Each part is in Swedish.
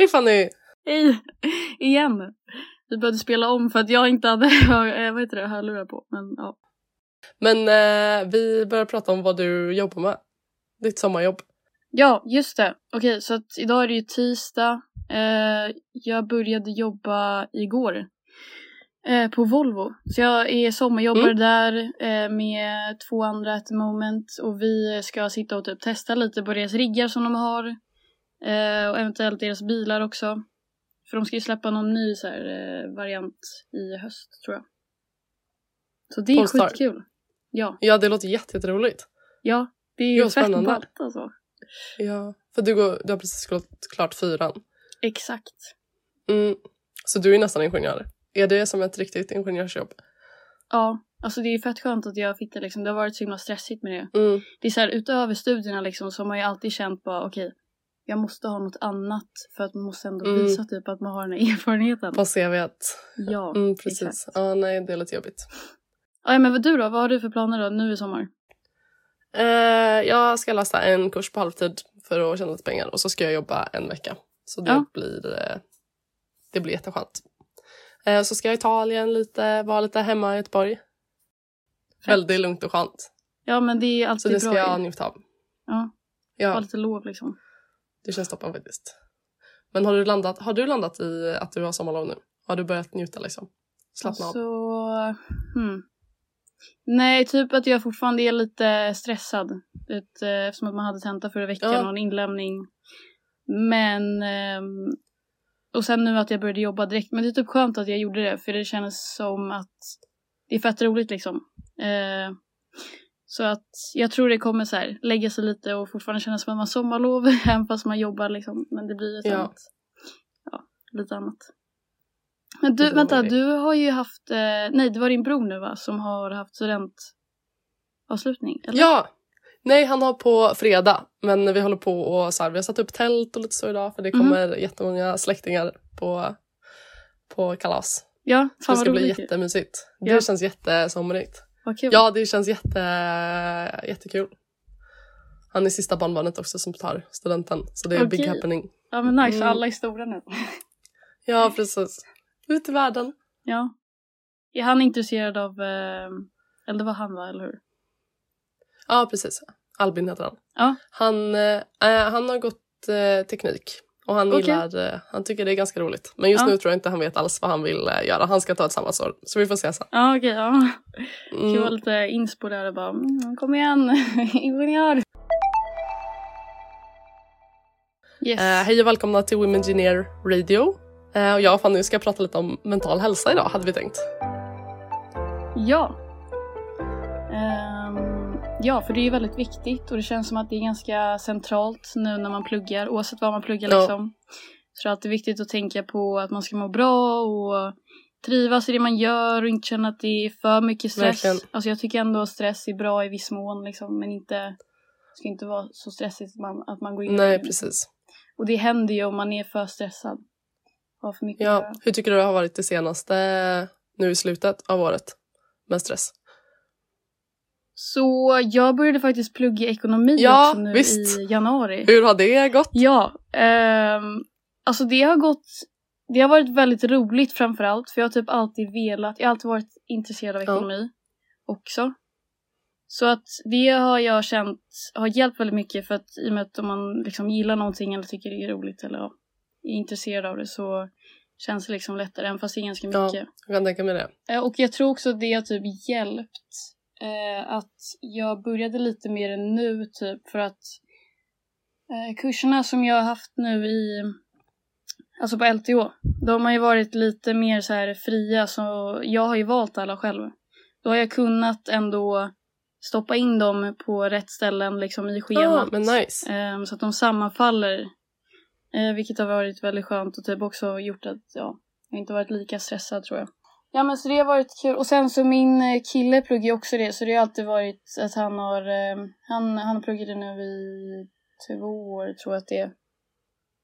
Hej Fanny! Hej! Igen! Vi började spela om för att jag inte hade eh, vad heter det, hörlurar på. Men, ja. Men eh, vi börjar prata om vad du jobbar med. Ditt sommarjobb. ja, just det. Okej, så att idag är det ju tisdag. Eh, jag började jobba igår. Eh, på Volvo. Så jag är sommarjobbare Mm. där eh, med två andra at the moment. Och vi ska sitta och typ testa lite på deras riggar som de har. Eh, och eventuellt deras bilar också. För de ska ju släppa någon ny så här, eh, variant i höst tror jag. Så det är Polestar. skitkul. Ja, Ja, det låter jätte- jätteroligt. ja. Det är ju fett ballt alltså. Ja, för du, går, du har precis gått klart fyran. Exakt. Mm. Så du är nästan ingenjör. Är det som ett riktigt ingenjörsjobb? Ja, alltså det är fett skönt att jag fick det liksom. Det har varit så himla stressigt med det. Mm. Det är så här utöver studierna liksom så har man ju alltid känt bara okej, jag måste ha något annat för att man måste ändå Mm. visa typ att man har den här erfarenheten. På CVt. Ja, Mm, precis. exakt. Ja, nej, det är lite jobbigt. Ja, men vad du då? Vad har du för planer då nu i sommar? Eh, jag ska läsa en kurs på halvtid för att tjäna lite pengar och så ska jag jobba en vecka. Så det Ja. blir eh, det blir jätteskönt. Eh, så ska jag Italien lite, vara lite hemma i Göteborg. Väldigt lugnt och skönt. Ja, men det är Så alltid det ska bra. jag ju. njuta av. Ja, ha Ja, lite lov liksom. Det känns toppen faktiskt. Men har du landat, har du landat i att du har sommarlov nu? Har du börjat njuta liksom? Slappna av? Så, hmm. Nej, typ att jag fortfarande är lite stressad. Ett, eh, eftersom att man hade tenta förra veckan Ja. och en inlämning. Men, ehm, och sen nu att jag började jobba direkt. Men det är typ skönt att jag gjorde det för det kändes som att det är fett roligt liksom. Så att jag tror det kommer så här lägga sig lite och fortfarande kännas som att man har sommarlov även fast man jobbar liksom. Men det blir ett Ja. annat. Ja, lite annat. Men du, vänta, du har ju haft, eh, nej det var din bror nu va, som har haft studentavslutning? Eller? Ja! Nej, han har på fredag. Men vi håller på och så här, vi har satt upp tält och lite så idag för det Mhm. kommer jättemånga släktingar på, på kalas. Ja, Så det ska bli ju. jättemysigt. Ja. Det känns jättesomrigt. Vad kul. Ja, det känns jätte, jättekul. Han är sista barnbarnet också som tar studenten. Så det är en big happening. Ja men nice, Mm. alla är stora nu. Ja, precis. Ut i världen. Ja. Är han intresserad av, eh, eller det var han va, eller hur? Ja, precis. Albin heter han. Ja. Han, eh, han har gått eh, teknik. Och han Okej. gillar, eh, han tycker det är ganska roligt. Men just Ja. nu tror jag inte han vet alls vad han vill eh, göra. Han ska ta ett sabbatsår. Så vi får se sen. Ja okej, ja. Kan vara Mm. lite inspo där och bara, mm, kom igen, ingenjör. Yes. Eh, hej och välkomna till Women Engineer Radio. Eh, och jag och Fanny ska prata lite om mental hälsa idag, hade vi tänkt. Ja. Ja, för det är ju väldigt viktigt och det känns som att det är ganska centralt nu när man pluggar, oavsett vad man pluggar Ja. liksom. Så det är alltid viktigt att tänka på att man ska må bra och trivas i det man gör och inte känna att det är för mycket stress. Verkligen. Alltså jag tycker ändå att stress är bra i viss mån liksom, men inte, ska inte vara så stressigt att man, att man går in Nej, precis. Och det händer ju om man är för stressad. Har för mycket Ja, hur tycker du det har varit det senaste, nu i slutet av året, med stress? Så jag började faktiskt plugga ekonomi Ja, också nu visst. i januari. Hur har det gått? Ja, ehm, alltså det har gått, det har varit väldigt roligt framförallt för jag har typ alltid velat, jag har alltid varit intresserad av Ja. ekonomi också. Så att det har jag känt har hjälpt väldigt mycket för att i och med att om man liksom gillar någonting eller tycker det är roligt eller ja, är intresserad av det så känns det liksom lättare även fast det är ganska Ja. mycket. Jag kan tänka mig det. Eh, Och jag tror också det har typ hjälpt eh, att jag började lite mer än nu typ för att eh, kurserna som jag har haft nu i alltså på LTO de har ju varit lite mer så här fria så jag har ju valt alla själv. Då har jag kunnat ändå stoppa in dem på rätt ställen liksom i schemat. men nice. Ehm, så att de sammanfaller. Eh, vilket har varit väldigt skönt och typ också gjort att ja, jag inte varit lika stressad tror jag. Ja men så det har varit kul. Och sen så min eh, kille pluggar ju också det så det har alltid varit att han har, eh, han, han det nu i två år tror jag att det är.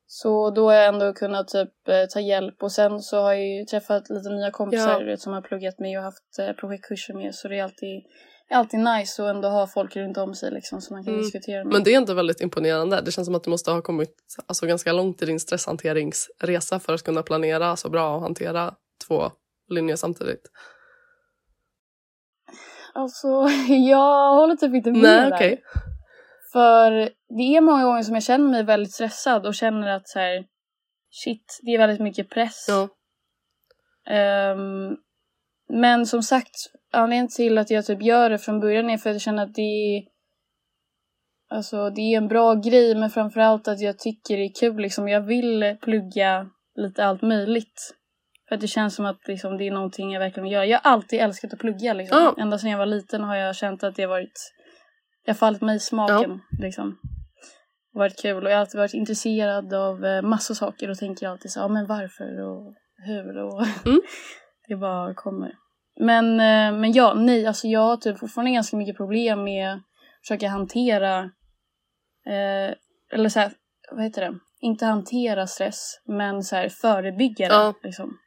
Så då har jag ändå kunnat typ eh, ta hjälp och sen så har jag ju träffat lite nya kompisar Ja. som har pluggat med och haft projektkurser med så det är alltid alltid nice att ändå ha folk runt om sig liksom som man kan Mm. diskutera med. Men det är inte väldigt imponerande. Det känns som att du måste ha kommit alltså, ganska långt i din stresshanteringsresa för att kunna planera så bra och hantera två linjer samtidigt. Alltså, jag håller typ inte med Nej, där. okej. För det är många gånger som jag känner mig väldigt stressad och känner att så här, shit, det är väldigt mycket press. Ja. Ehm, men som sagt, anledningen till att jag typ gör det från början är för att jag känner att det är Alltså det är en bra grej men framförallt att jag tycker det är kul liksom. Jag vill plugga lite allt möjligt. För att det känns som att liksom, det är någonting jag verkligen vill göra. Jag har alltid älskat att plugga liksom. Ja. Ända sedan jag var liten har jag känt att det har varit har fallit mig i smaken liksom. Det har varit kul och jag har alltid varit intresserad av eh, massor saker och tänker alltid så ja men varför och hur och Mm. det bara kommer. Men, eh, men ja, nej, alltså jag har typ fortfarande ganska mycket problem med att försöka hantera, eh, eller så här, vad heter det? Inte hantera stress, men så här förebygga det. Ja. Liksom.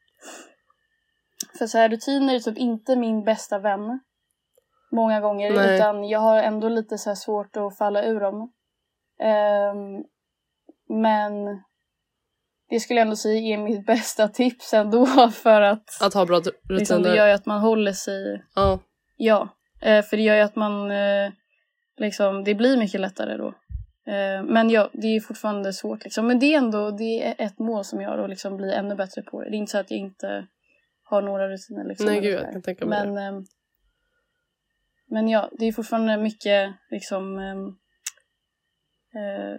För så här, rutiner är typ inte min bästa vän. Många gånger, Nej. utan jag har ändå lite så svårt att falla ur dem. Ehm, men det skulle jag ändå säga är mitt bästa tips ändå för att Att ha bra rutiner. liksom, det gör ju att man håller sig, ja. ja, eh, för det gör ju att man eh, liksom, det blir mycket lättare då. Eh, men ja, det är fortfarande svårt liksom. Men det är ändå, det är ett mål som jag har att liksom bli ännu bättre på det. Det är inte så att jag inte har några rutiner liksom. Nej, gud, jag kan tänka mig men, ehm, men ja, det är fortfarande mycket liksom ehm, eh,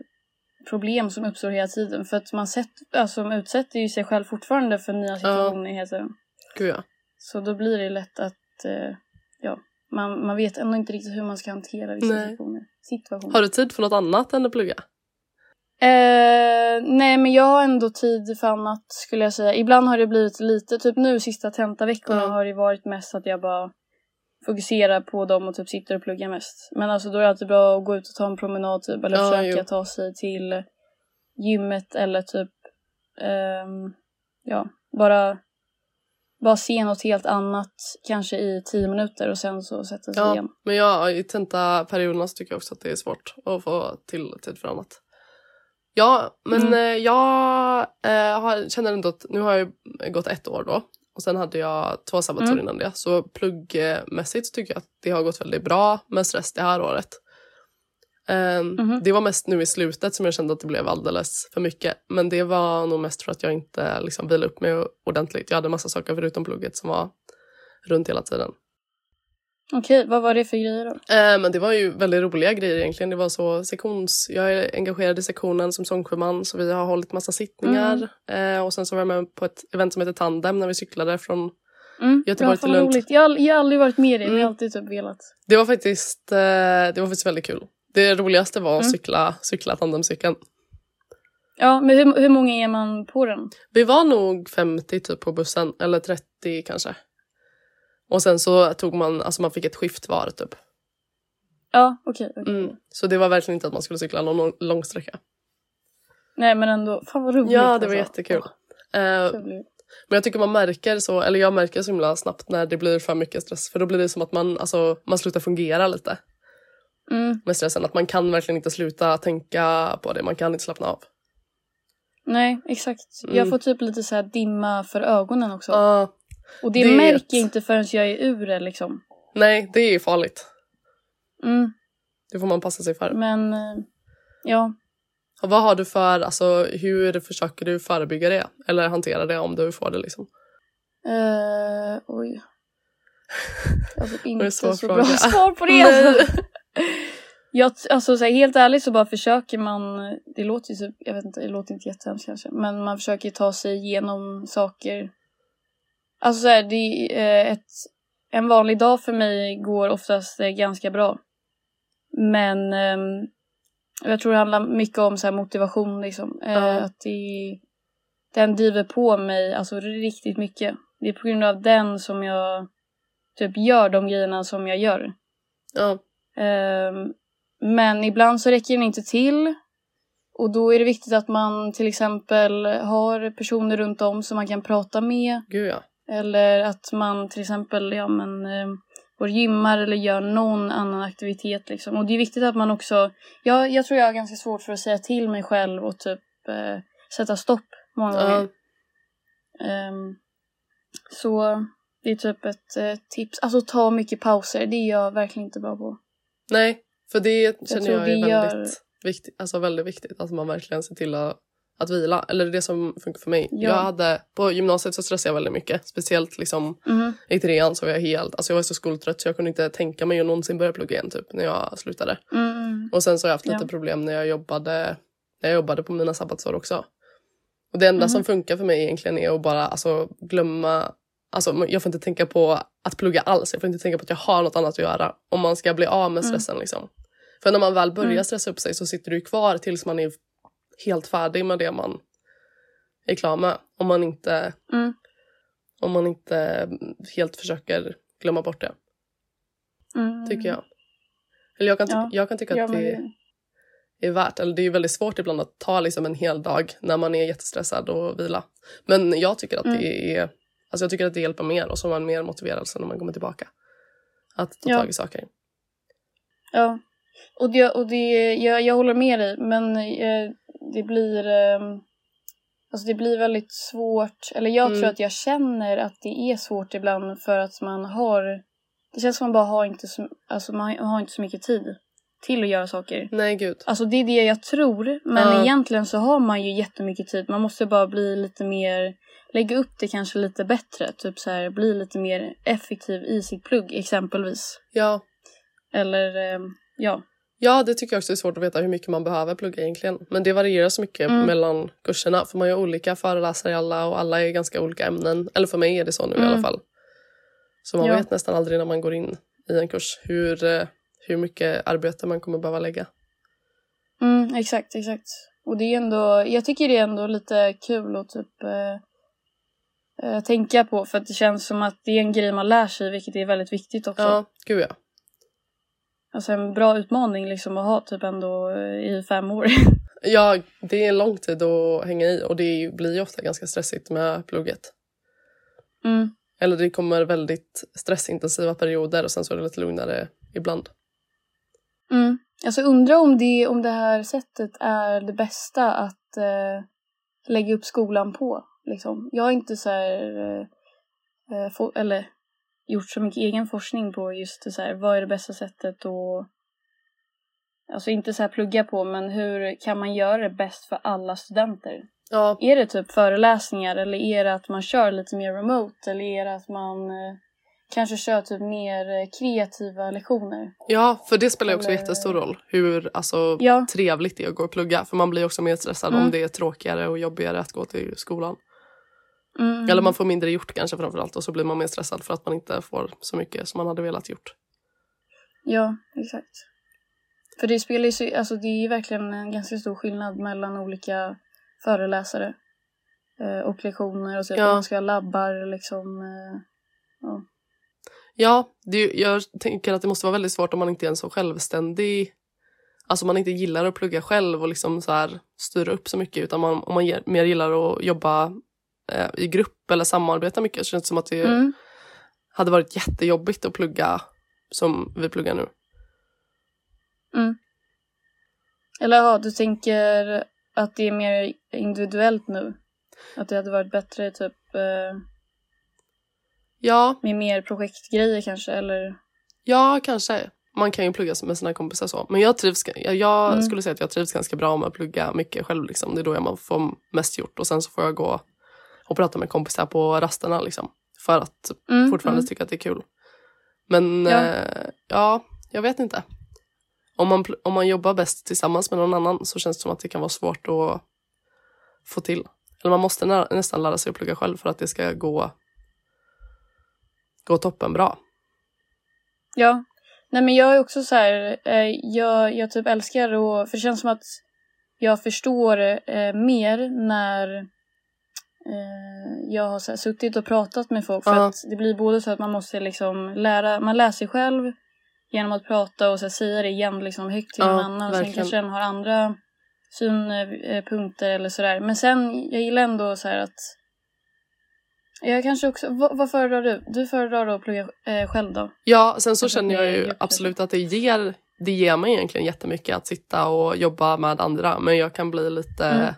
problem som uppstår hela tiden. För att man sett, alltså, utsätter ju sig själv fortfarande för nya situationer hela tiden. Gud ja. Så då blir det lätt att eh, ja, man, man vet ändå inte riktigt hur man ska hantera vissa Nej. situationer. situationer. Har du tid för något annat än att plugga? Eh, nej men jag har ändå tid för annat skulle jag säga. Ibland har det blivit lite, typ nu sista tentaveckorna Ja. har det varit mest att jag bara fokuserar på dem och typ sitter och pluggar mest. Men alltså då är det alltid bra att gå ut och ta en promenad typ eller Ja, försöka jo. ta sig till gymmet eller typ ehm, ja, bara bara se något helt annat kanske i tio minuter och sen så sätta sig Ja, igen. men jag, i tentaperioderna så tycker jag också att det är svårt att få till tid för annat. Ja, men Mm. eh, jag eh, har, känner ändå att nu har jag gått ett år då och sen hade jag två sabbatsår Mm. innan det. Så pluggmässigt tycker jag att det har gått väldigt bra med stress det här året. Eh, Mhm. Det var mest nu i slutet som jag kände att det blev alldeles för mycket. Men det var nog mest för att jag inte liksom vilade upp mig ordentligt. Jag hade massa saker förutom plugget som var runt hela tiden. Okej, vad var det för grejer då? Eh, men det var ju väldigt roliga grejer egentligen. Det var så sektions... Jag är engagerad i sektionen som sångsjöman så vi har hållit massa sittningar. Eh, och sen så var jag med på ett event som heter Tandem när vi cyklade från... Mm, Göteborg till Lund. Jag, jag har aldrig varit med i det, men jag har Mm. alltid typ velat. Det var faktiskt, eh, det var faktiskt väldigt kul. Det roligaste var att Mm. cykla, cykla tandemcykeln. Ja, men hur, hur många är man på den? Vi var nog 50 typ på bussen, eller 30 kanske. Och sen så tog man, alltså man fick ett skift var typ. Ja, okej. okej. Mm. Så det var verkligen inte att man skulle cykla någon lång, sträcka. Nej, men ändå. Fan vad roligt. Ja, det alltså. var jättekul. Eh, kul. Men jag tycker man märker så, eller jag märker så himla snabbt när det blir för mycket stress. För då blir det som att man, alltså, man slutar fungera lite Mm, med stressen. Att man kan verkligen inte sluta tänka på det, man kan inte slappna av. nej, exakt. Mm. Jag får typ lite så här dimma för ögonen också. Ja, och det, det är märker jag inte förrän jag är ur det liksom. nej, det är ju farligt. Mm, Det får man passa sig för. men eh, ja. Och vad har du för, alltså hur försöker du förebygga det? Eller hantera det om du får det liksom? Uh, oj. Är inte så fråga. bra svar på det. Jag, alltså så här, helt ärligt så bara försöker man, det låter ju typ, jag vet inte, det låter inte jättehemskt kanske, men man försöker ta sig igenom saker. Alltså så här, det är eh, ett, en vanlig dag för mig går oftast eh, ganska bra. Men ehm, jag tror det handlar mycket om så här motivation liksom. Ja. Att det, den driver på mig alltså riktigt mycket. Det är på grund av den som jag typ gör de grejerna som jag gör. Ja, men ibland så räcker den inte till. Och då är det viktigt att man till exempel har personer runt om som man kan prata med. gud ja. Eller att man till exempel, ja men, ehm, och gymmar eller gör någon annan aktivitet liksom. Och det är viktigt att man också, jag, jag tror jag har ganska svårt för att säga till mig själv och typ eh, sätta stopp många gånger. Ehm, så det är typ ett eh, tips, alltså ta mycket pauser, det är jag verkligen inte bra på. Nej, för det känner tror jag, är gör- väldigt, viktigt, alltså väldigt viktigt. Att man verkligen ser till att, att vila. Eller det som funkar för mig. Ja. Jag hade, på gymnasiet så stressade jag väldigt mycket. Speciellt liksom Mhm. i trean så var jag helt, alltså jag var så skoltrött så jag kunde inte tänka mig att någonsin börja plugga igen typ när jag slutade. Mm. Och sen så har jag haft lite Ja. problem när jag jobbade, när jag jobbade på mina sabbatsår också. Och det enda Mhm. som funkar för mig egentligen är att bara alltså, glömma, alltså jag får inte tänka på att plugga alls. Jag får inte tänka på att jag har något annat att göra om man ska bli av med Mm. stressen liksom. För när man väl börjar Mm. stressa upp sig så sitter du kvar tills man är helt färdig med det man är klar med. Om man inte, Mm. om man inte helt försöker glömma bort det, Mm. tycker jag. Eller jag kan, ty- Ja. jag kan tycka att det är värt. Eller det är väldigt svårt ibland att ta liksom en hel dag när man är jättestressad och vila. Men jag tycker att Mm. det är Alltså jag tycker att det hjälper mer och så är man mer motiverad sen när man kommer tillbaka. Att ta Ja. tag i saker. Ja, och det, och det jag, jag håller med dig, men eh, det blir eh, alltså det blir väldigt svårt, eller jag Mm. tror att jag känner att det är svårt ibland för att man har, det känns som man bara har inte så, alltså man har inte så mycket tid till att göra saker. Nej gud. Alltså det är det jag tror, men Ja. egentligen så har man ju jättemycket tid. Man måste bara bli lite mer, lägga upp det kanske lite bättre. Typ så här, bli lite mer effektiv i sitt plugg exempelvis. Ja. Eller eh, ja. ja, det tycker jag också är svårt att veta hur mycket man behöver plugga egentligen. Men det varierar så mycket Mm. mellan kurserna för man har olika föreläsare i alla och alla är ganska olika ämnen. Eller för mig är det så nu i Mm. alla fall. Så man Ja. vet nästan aldrig när man går in i en kurs hur, eh, hur mycket arbete man kommer behöva lägga. Mm, exakt, exakt. Och det är ändå, jag tycker det är ändå lite kul att typ eh, eh, tänka på för att det känns som att det är en grej man lär sig vilket är väldigt viktigt också. Ja, gud ja. Alltså en bra utmaning liksom att ha typ ändå eh, i fem år. Ja, det är en lång tid att hänga i och det blir ju ofta ganska stressigt med plugget. Mm. Eller det kommer väldigt stressintensiva perioder och sen så är det lite lugnare ibland. Mm. Alltså undra om det, om det här sättet är det bästa att eh, lägga upp skolan på. Liksom. Jag har inte så här, eh, eh, få, eller gjort så mycket egen forskning på just det så här, vad är det bästa sättet att Alltså inte så här plugga på, men hur kan man göra det bäst för alla studenter? Ja, Är det typ föreläsningar eller är det att man kör lite mer remote eller är det att man eh, kanske kör typ mer eh, kreativa lektioner? ja för det spelar också Eller- jättestor roll hur alltså, Ja. trevligt det är att gå och plugga. För man blir också mer stressad Mm. om det är tråkigare och jobbigare att gå till skolan. Mm. Eller man får mindre gjort kanske framförallt och så blir man mer stressad för att man inte får så mycket som man hade velat gjort. Ja, exakt. För det spelar ju så, alltså det är ju verkligen en ganska stor skillnad mellan olika föreläsare eh, och lektioner och så Ja. man ska ha labbar liksom. Eh, ja. Ja, det, jag tänker att det måste vara väldigt svårt om man inte är en så självständig Alltså man inte gillar att plugga själv och liksom så här styra upp så mycket utan man, om man ge- mer gillar att jobba eh, i grupp eller samarbeta mycket så känns det som att det Mm. hade varit jättejobbigt att plugga som vi pluggar nu. Eller ja, du tänker att det är mer individuellt nu? Att det hade varit bättre typ eh, Ja, med mer projektgrejer kanske eller? ja kanske. Man kan ju plugga med sina kompisar så. Men jag trivs, jag, jag Mm. skulle säga att jag trivs ganska bra med att plugga mycket själv. Liksom. Det är då man får mest gjort och sen så får jag gå och prata med kompisar på rasterna liksom. För att Mm, fortfarande mm. tycka att det är kul. Men Ja. eh, ja jag vet inte. Om man, om man jobbar bäst tillsammans med någon annan så känns det som att det kan vara svårt att få till. Eller man måste nä- nästan lära sig att plugga själv för att det ska gå, gå toppen bra. Ja. Nej men jag är också så här, eh, jag, jag typ älskar och för det känns som att jag förstår eh, mer när eh, jag har så här, suttit och pratat med folk. För Ja. att det blir både så att man måste liksom lära, man lär sig själv genom att prata och så här, säga det igen liksom högt till Ja, någon annan. Och sen kanske den har andra synpunkter eller sådär. Men sen, jag gillar ändå så här att Jag kanske också, vad, vad föredrar du? Du föredrar då att plugga eh, själv då? Ja, sen så känner jag ju absolut att det ger, det ger mig egentligen jättemycket att sitta och jobba med andra. Men jag kan bli lite Mm.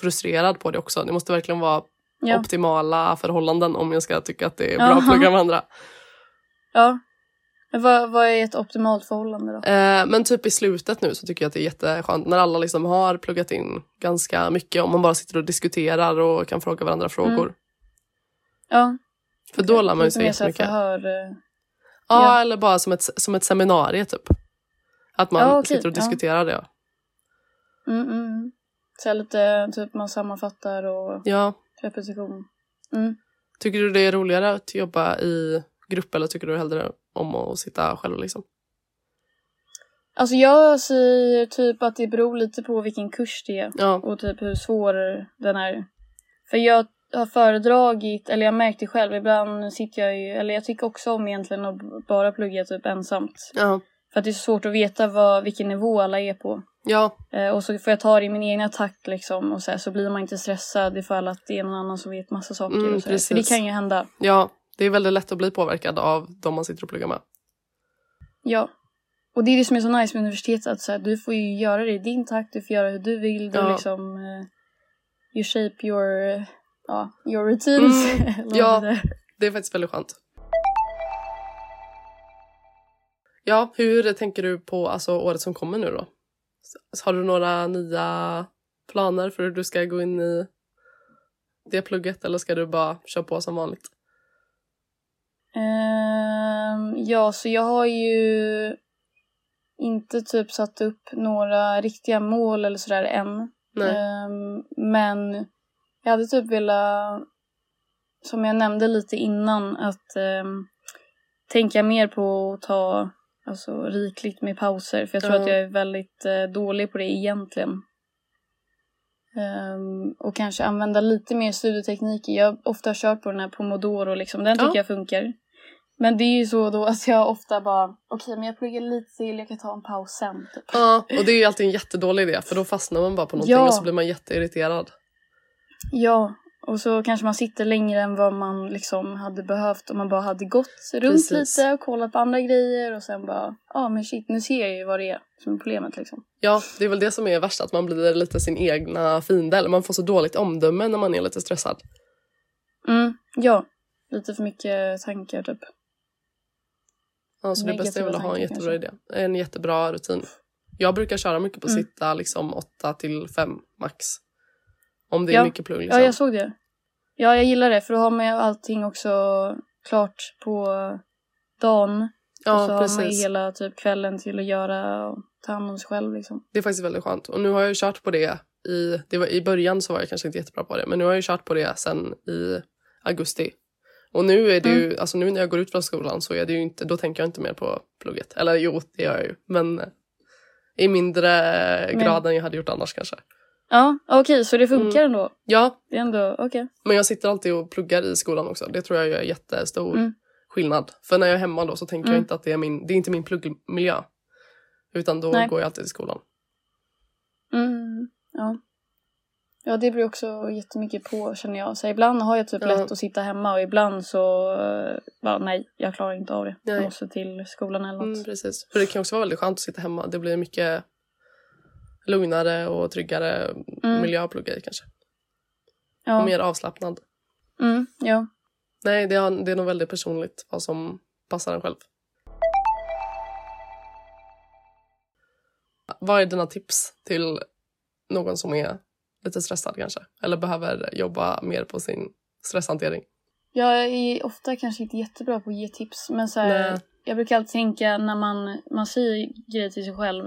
frustrerad på det också. Det måste verkligen vara Ja. optimala förhållanden om jag ska tycka att det är bra att plugga med andra. ja. Men vad, vad är ett optimalt förhållande då? Eh, men typ i slutet nu så tycker jag att det är jätteskönt när alla liksom har pluggat in ganska mycket. Om man bara sitter och diskuterar och kan fråga varandra frågor. Ja. För då lär man ju sig jättemycket. förhör. eh, Ja, Ja. eller bara som ett, som ett seminarium typ. Att man Ja, okej, sitter och ja. diskuterar det. Mm, mm, mm. Så lite typ man sammanfattar och Ja. repetition. Mm. Tycker du det är roligare att jobba i grupp eller tycker du hellre om att sitta själv liksom? Alltså jag säger typ att det beror lite på vilken kurs det är Ja, och typ hur svår den är. För jag har föredragit, eller jag märkte själv, ibland sitter jag ju, eller jag tycker också om egentligen att bara plugga typ ensamt. ja, För att det är så svårt att veta vad, vilken nivå alla är på. ja, Eh, och så får jag ta det i min egna takt liksom och så, här, så blir man inte stressad ifall att det är någon annan som vet massa saker. Mm, och så, här. För det kan ju hända. ja. Det är väldigt lätt att bli påverkad av de man sitter och pluggar med. Ja. Och det är det som är så nice med universitetet. Att så här, du får ju göra det i din takt, du får göra hur du vill. Du Ja. liksom... eh, you shape your, ja, your routines. Mm, ja. det är. Faktiskt väldigt skönt. Ja, hur tänker du på alltså, året som kommer nu då? Har du några nya planer för hur du ska gå in i det plugget eller ska du bara köra på som vanligt? Ehm, ja, så jag har ju inte typ satt upp några riktiga mål eller sådär än. Ehm, men jag hade typ velat, som jag nämnde lite innan, att ehm, tänka mer på att ta alltså, rikligt med pauser. För jag tror Ja. att jag är väldigt eh, dålig på det egentligen. Ehm, och kanske använda lite mer studietekniker. Jag har ofta kört på den här pomodoro, liksom. den tycker Ja. jag funkar. Men det är ju så då att jag ofta bara, okej men jag pluggar lite till, jag kan ta en paus sen. Typ. Ja, och det är ju alltid en jättedålig idé för då fastnar man bara på någonting Ja. och så blir man jätteirriterad. Ja, och så kanske man sitter längre än vad man liksom hade behövt om man bara hade gått runt Precis. lite och kollat på andra grejer och sen bara, ja men shit nu ser jag ju vad det är som är problemet liksom. Ja, det är väl det som är värst, att man blir lite sin egna fiende. Eller man får så dåligt omdöme när man är lite stressad. Mm, ja, lite för mycket tankar typ. Ja, så det bästa är väl att ha en jättebra tankar idé. En jättebra rutin. Jag brukar köra mycket på Mm. sitta liksom 8 till 5 max. Om det är Ja. mycket plugg liksom. Ja, jag såg det. Ja, jag gillar det för då har man ju allting också klart på dagen. och så ja har man ju precis. hela typ kvällen till att göra och ta hand om sig själv liksom. Det är faktiskt väldigt skönt. Och nu har jag ju kört på det i, det var, i början så var jag kanske inte jättebra på det. Men nu har jag ju kört på det sen i augusti. Och nu är det ju, alltså nu när jag går ut från skolan så är det ju inte, då tänker jag inte mer på plugget. Eller jo, det gör jag ju. Men i mindre Men- grad än jag hade gjort annars kanske. Ja, okej, så det funkar Mm. ändå? Ja, Det är ändå, okej. men jag sitter alltid och pluggar i skolan också. Det tror jag gör jättestor Mm. skillnad. För när jag är hemma då så tänker jag Mm. inte att det är min, det är inte min pluggmiljö. Utan då Nej. går jag alltid till skolan. Mm, ja. Ja, det beror också jättemycket på känner jag. Så ibland har jag typ Ja. lätt att sitta hemma och ibland så, eh, bara nej, jag klarar inte av det. Nej. Jag måste till skolan eller något. Mm, precis. För det kan också vara väldigt skönt att sitta hemma. Det blir mycket lugnare och tryggare Mm. miljö att plugga i kanske. Och Ja. mer avslappnad. Mm, ja. Nej, det är, det är nog väldigt personligt vad som passar en själv. Vad är dina tips till någon som är lite stressad kanske? Eller behöver jobba mer på sin stresshantering? Jag är ofta kanske inte jättebra på att ge tips. Men så här, jag brukar alltid tänka när man, man säger grejer till sig själv.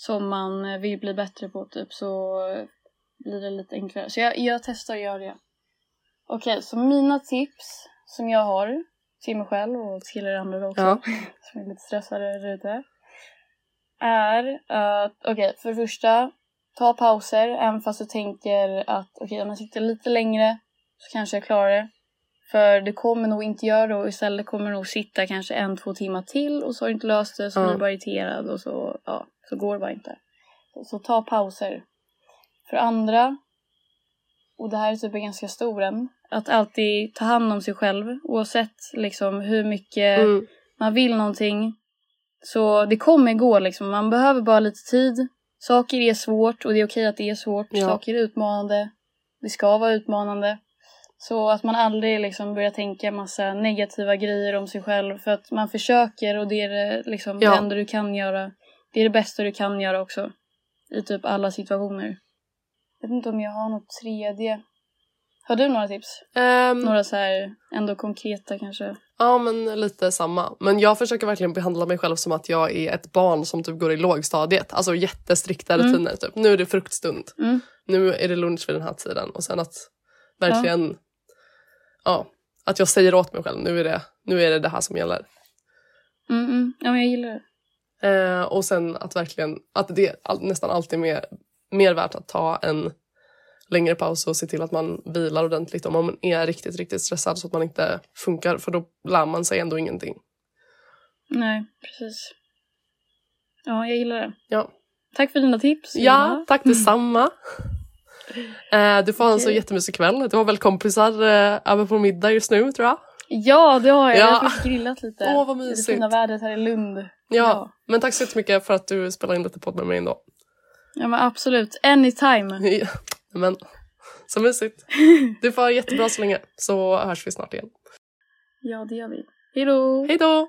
Som man vill bli bättre på typ så blir det lite enklare. Så jag, jag testar att göra det. Okej, så mina tips som jag har till mig själv och till er andra också. Ja. som är lite stressade där ute. Är att, okej, för det första, ta pauser. Även fast du tänker att okej, om jag sitter lite längre så kanske jag klarar det. För det kommer nog inte göra och istället kommer nog sitta kanske en, två timmar till och så har du inte löst det så blir du bara irriterad och så, ja, så går det bara inte. Så, så ta pauser. För andra, och det här är typ en ganska stor en, att alltid ta hand om sig själv oavsett liksom hur mycket Mm. man vill någonting. Så det kommer gå liksom. Man behöver bara lite tid. Saker är svårt och det är okej att det är svårt. Ja. Saker är utmanande. Det ska vara utmanande. Så att man aldrig liksom börjar tänka massa negativa grejer om sig själv. För att man försöker och det är det, liksom Ja. det enda du kan göra. Det är det bästa du kan göra också. I typ alla situationer. Jag vet inte om jag har något tredje. Har du några tips? Ehm, Några så här ändå konkreta kanske? Ja, men lite samma. Men jag försöker verkligen behandla mig själv som att jag är ett barn som typ går i lågstadiet. Alltså jättestrikta Mm. rutiner. Typ. Nu är det fruktstund. Mm. Nu är det lunch vid den här tiden. Och sen att verkligen... Ja. Att jag säger åt mig själv. Nu är det nu är det, det här som gäller. Mm, mm. Ja, men jag gillar det. Eh, och sen att verkligen... Att det är all, nästan alltid mer, mer värt att ta en längre paus och se till att man vilar ordentligt om man är riktigt, riktigt stressad så att man inte funkar. För då lär man sig ändå ingenting. Nej, precis. Ja, jag gillar det. Ja. Tack för dina tips. Ja, Lina. tack detsamma. Eh, du får ha en så jättemysig kväll. Du har väl kompisar eh, över på middag just nu tror jag? Ja, det har jag. Ja. Jag har grillat lite. Åh, vad I det mysigt. fina vädret här i Lund. Ja. Ja. Men tack så jättemycket för att du spelade in lite podd med mig ändå. Ja, men absolut. Anytime. Ja, Men, så mysigt. Du får ha jättebra så länge så hörs vi snart igen. Ja, det gör vi. Hej då! Hej då!